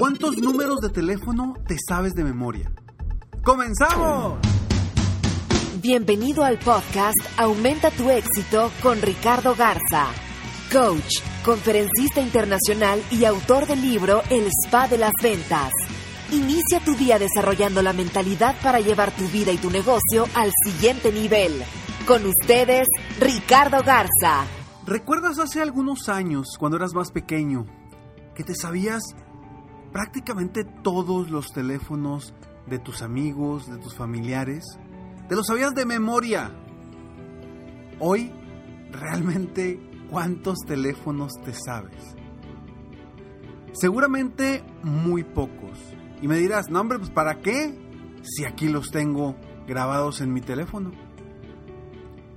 ¿Cuántos números de teléfono te sabes de memoria? ¡Comenzamos! Bienvenido al podcast Aumenta tu éxito con Ricardo Garza, coach, conferencista internacional y autor del libro El Spa de las Ventas. Inicia tu día desarrollando la mentalidad para llevar tu vida y tu negocio al siguiente nivel. Con ustedes, Ricardo Garza. ¿Recuerdas hace algunos años, cuando eras más pequeño, que te sabías prácticamente todos los teléfonos de tus amigos, de tus familiares? Te los sabías de memoria. Hoy, realmente, ¿cuántos teléfonos te sabes? Seguramente muy pocos. Y me dirás, no hombre, pues ¿para qué? Si aquí los tengo grabados en mi teléfono.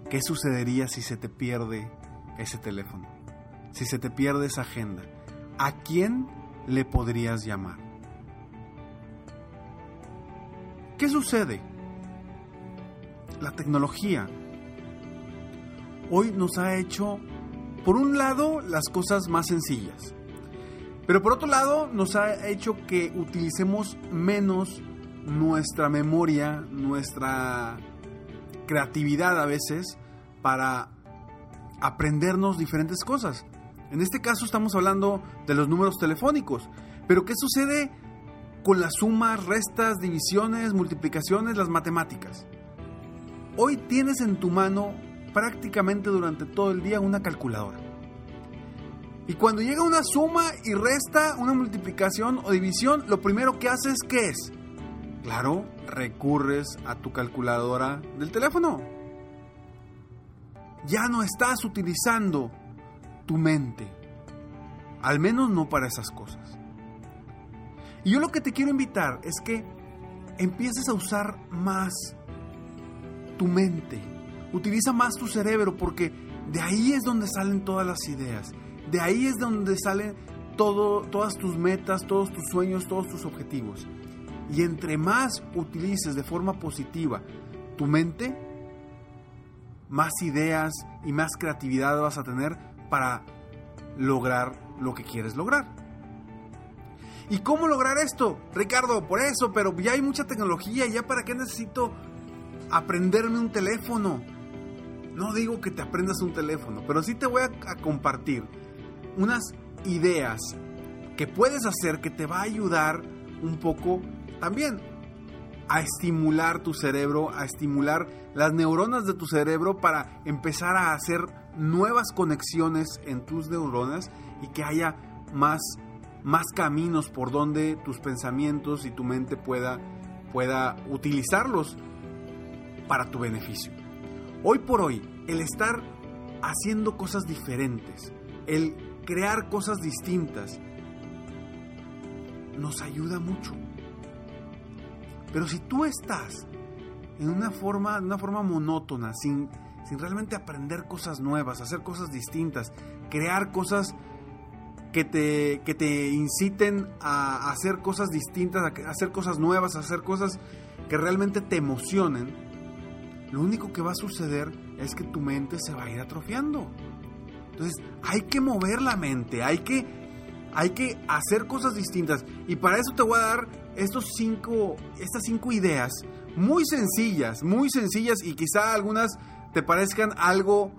¿Qué sucedería si se te pierde ese teléfono? Si se te pierde esa agenda. ¿A quién le podrías llamar? ¿Qué sucede? La tecnología hoy nos ha hecho, por un lado, las cosas más sencillas. Pero por otro lado, nos ha hecho que utilicemos menos nuestra memoria, nuestra creatividad a veces para aprendernos diferentes cosas. En este caso estamos hablando de los números telefónicos. Pero ¿qué sucede con las sumas, restas, divisiones, multiplicaciones, las matemáticas? Hoy tienes en tu mano prácticamente durante todo el día una calculadora. Y cuando llega una suma y resta, una multiplicación o división, lo primero que haces, ¿qué es? Claro, recurres a tu calculadora del teléfono. Ya no estás utilizando tu mente. Al menos no para esas cosas. Y yo lo que te quiero invitar es que empieces a usar más tu mente. Utiliza más tu cerebro porque de ahí es donde salen todas las ideas. De ahí es donde salen todo, todas tus metas, todos tus sueños, todos tus objetivos. Y entre más utilices de forma positiva tu mente, más ideas y más creatividad vas a tener para lograr lo que quieres lograr. ¿Y cómo lograr esto? Ricardo, por eso, pero ya hay mucha tecnología, ya para qué necesito aprenderme un teléfono. No digo que te aprendas un teléfono, pero sí te voy a, a compartir unas ideas que puedes hacer que te va a ayudar un poco también a estimular tu cerebro, a estimular las neuronas de tu cerebro para empezar a hacer nuevas conexiones en tus neuronas y que haya más, más caminos por donde tus pensamientos y tu mente pueda, pueda utilizarlos para tu beneficio. Hoy por hoy, el estar haciendo cosas diferentes, el crear cosas distintas, nos ayuda mucho. Pero si tú estás en una forma, una forma monótona, sin, sin realmente aprender cosas nuevas, hacer cosas distintas, crear cosas que te, que te inciten a hacer cosas distintas, a hacer cosas nuevas, a hacer cosas que realmente te emocionen, lo único que va a suceder es que tu mente se va a ir atrofiando. Entonces hay que mover la mente, hay que, hay que hacer cosas distintas. Y para eso te voy a dar estos cinco, estas cinco ideas muy sencillas, muy sencillas y quizá algunas te parezcan algo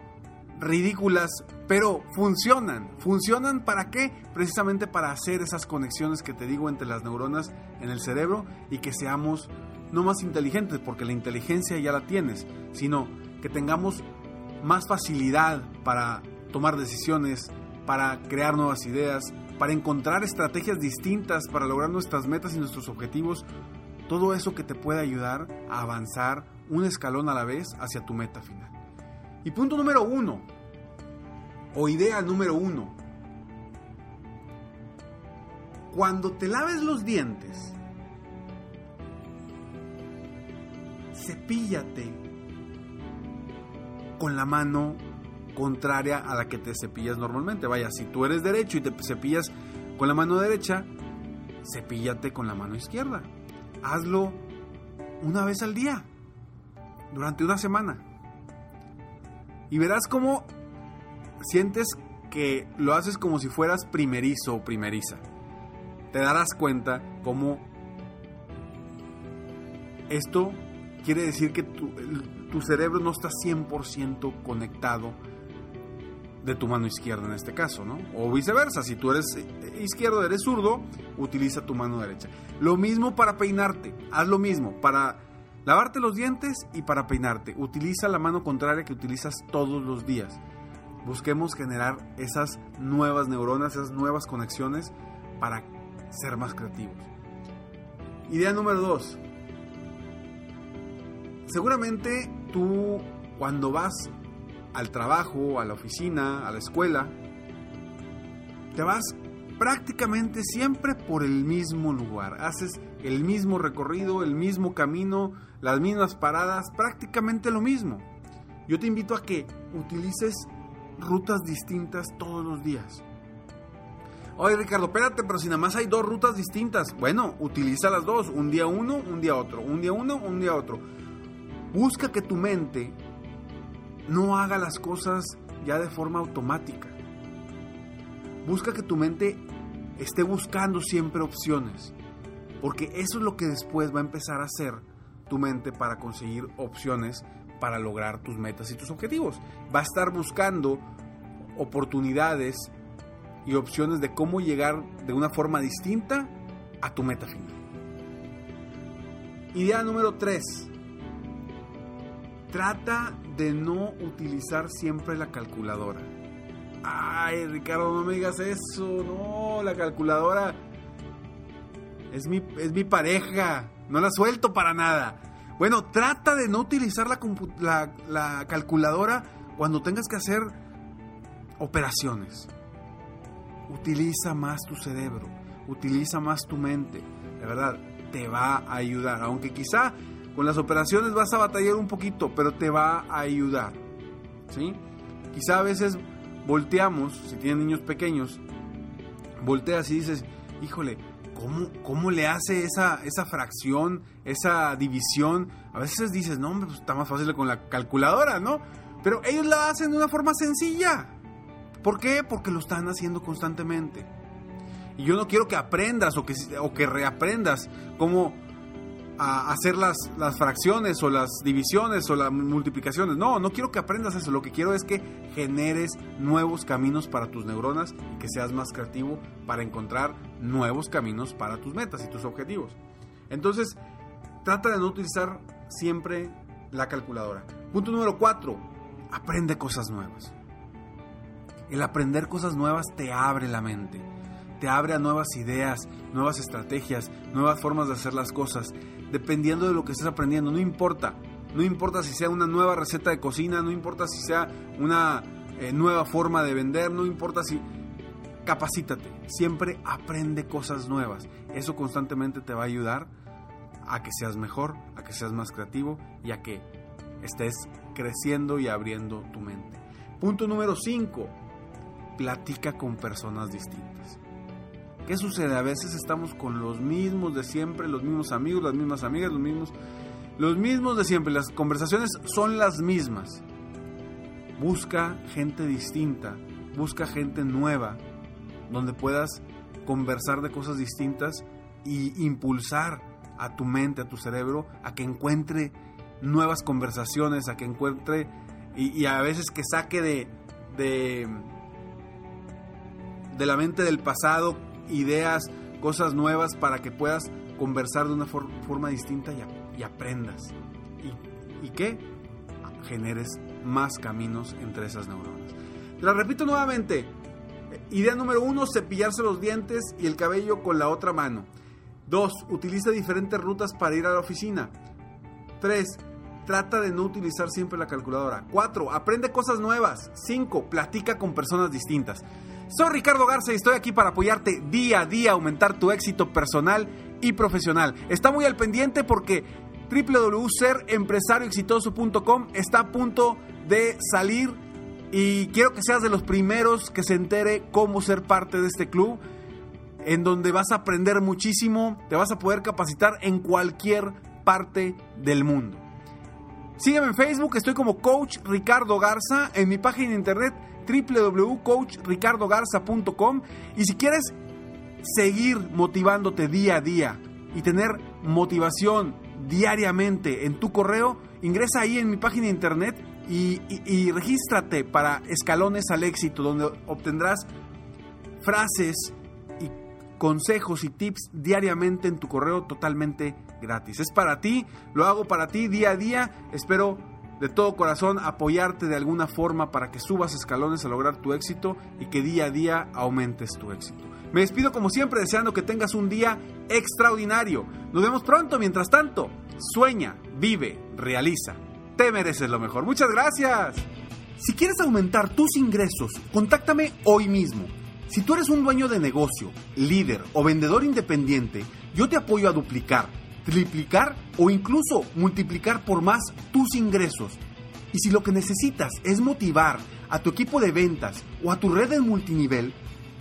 ridículas, pero funcionan. ¿Funcionan para qué? Precisamente para hacer esas conexiones que te digo entre las neuronas en el cerebro y que seamos no más inteligentes, porque la inteligencia ya la tienes, sino que tengamos más facilidad para tomar decisiones, para crear nuevas ideas, para encontrar estrategias distintas para lograr nuestras metas y nuestros objetivos. Todo eso que te puede ayudar a avanzar un escalón a la vez hacia tu meta final. Y punto número uno, o idea número uno, cuando te laves los dientes, cepíllate con la mano contraria a la que te cepillas normalmente. Vaya, si tú eres derecho y te cepillas con la mano derecha, cepíllate con la mano izquierda. Hazlo una vez al día, durante una semana. Y verás cómo sientes que lo haces como si fueras primerizo o primeriza. Te darás cuenta cómo esto quiere decir que tu, tu cerebro no está 100% conectado de tu mano izquierda en este caso, ¿no? O viceversa, si tú eres eh, izquierdo, eres zurdo, utiliza tu mano derecha. Lo mismo para peinarte, haz lo mismo, para lavarte los dientes y para peinarte, utiliza la mano contraria que utilizas todos los días. Busquemos generar esas nuevas neuronas, esas nuevas conexiones para ser más creativos. Idea número dos. Seguramente tú cuando vas al trabajo, a la oficina, a la escuela, te vas prácticamente siempre por el mismo lugar. Haces el mismo recorrido, el mismo camino, las mismas paradas, prácticamente lo mismo. Yo te invito a que utilices rutas distintas todos los días. Oye Ricardo, espérate, pero si nada más hay dos rutas distintas, bueno, utiliza las dos, un día uno, un día otro, un día uno, un día otro. Busca que tu mente no haga las cosas ya de forma automática. Busca que tu mente esté buscando siempre opciones, porque eso es lo que después va a empezar a hacer tu mente para conseguir opciones para lograr tus metas y tus objetivos. Va a estar buscando oportunidades y opciones de cómo llegar de una forma distinta a tu meta final. Idea número 3. Trata de no utilizar siempre la calculadora. Ay, Ricardo, no me digas eso. No, la calculadora es mi, es mi pareja. No la suelto para nada. Bueno, trata de no utilizar la, la, la calculadora cuando tengas que hacer operaciones. Utiliza más tu cerebro, utiliza más tu mente. De verdad, te va a ayudar. Aunque quizá con las operaciones vas a batallar un poquito, pero te va a ayudar. ¿sí? Quizá a veces volteamos, si tienen niños pequeños, volteas y dices, híjole, ¿cómo, cómo le hace esa, esa fracción, esa división? A veces dices, no, pues está más fácil con la calculadora, ¿no? Pero ellos la hacen de una forma sencilla. ¿Por qué? Porque lo están haciendo constantemente. Y yo no quiero que aprendas o que, o que reaprendas cómo a hacer las, las fracciones o las divisiones o las multiplicaciones. No, no quiero que aprendas eso. Lo que quiero es que generes nuevos caminos para tus neuronas y que seas más creativo para encontrar nuevos caminos para tus metas y tus objetivos. Entonces, trata de no utilizar siempre la calculadora. Punto número 4. Aprende cosas nuevas. El aprender cosas nuevas te abre la mente te abre a nuevas ideas, nuevas estrategias, nuevas formas de hacer las cosas, dependiendo de lo que estés aprendiendo. No importa, no importa si sea una nueva receta de cocina, no importa si sea una eh, nueva forma de vender, no importa si... Capacítate, siempre aprende cosas nuevas. Eso constantemente te va a ayudar a que seas mejor, a que seas más creativo y a que estés creciendo y abriendo tu mente. Punto número 5. Platica con personas distintas. ¿Qué sucede? A veces estamos con los mismos de siempre, los mismos amigos, las mismas amigas, los mismos, los mismos de siempre. Las conversaciones son las mismas. Busca gente distinta, busca gente nueva, donde puedas conversar de cosas distintas y impulsar a tu mente, a tu cerebro, a que encuentre nuevas conversaciones, a que encuentre y, y a veces que saque de, de, de la mente del pasado, ideas, cosas nuevas para que puedas conversar de una forma distinta y, aprendas. ¿Y, ¿Y qué? Generes más caminos entre esas neuronas. Te la repito nuevamente. Idea número uno, cepillarse los dientes y el cabello con la otra mano. Dos, Utiliza diferentes rutas para ir a la oficina. Tres, Trata de no utilizar siempre la calculadora. 4. Aprende cosas nuevas. 5. Platica con personas distintas. Soy Ricardo Garza y estoy aquí para apoyarte día a día aumentar tu éxito personal y profesional. Está muy al pendiente porque www.serempresarioexitoso.com está a punto de salir y quiero que seas de los primeros que se entere cómo ser parte de este club en donde vas a aprender muchísimo, te vas a poder capacitar en cualquier parte del mundo. Sígueme en Facebook, estoy como Coach Ricardo Garza, en mi página de internet www.coachricardogarza.com y si quieres seguir motivándote día a día y tener motivación diariamente en tu correo, ingresa ahí en mi página internet y, y regístrate para Escalones al Éxito, donde obtendrás frases y consejos y tips diariamente en tu correo totalmente gratis. Es para ti, lo hago para ti día a día. Espero de todo corazón apoyarte de alguna forma para que subas escalones a lograr tu éxito y que día a día aumentes tu éxito. Me despido como siempre deseando que tengas un día extraordinario. Nos vemos pronto, mientras tanto, sueña, vive, realiza. Te mereces lo mejor. Muchas gracias. Si quieres aumentar tus ingresos, contáctame hoy mismo. Si tú eres un dueño de negocio, líder o vendedor independiente, yo te apoyo a duplicar triplicar o incluso multiplicar por más tus ingresos. Y si lo que necesitas es motivar a tu equipo de ventas o a tu red de multinivel,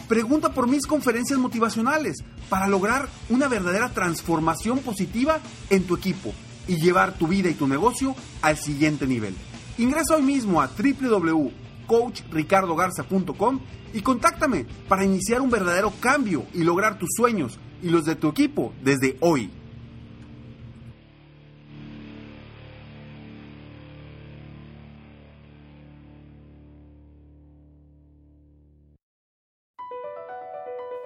pregunta por mis conferencias motivacionales para lograr una verdadera transformación positiva en tu equipo y llevar tu vida y tu negocio al siguiente nivel. Ingresa hoy mismo a www.coachricardogarza.com y contáctame para iniciar un verdadero cambio y lograr tus sueños y los de tu equipo desde hoy.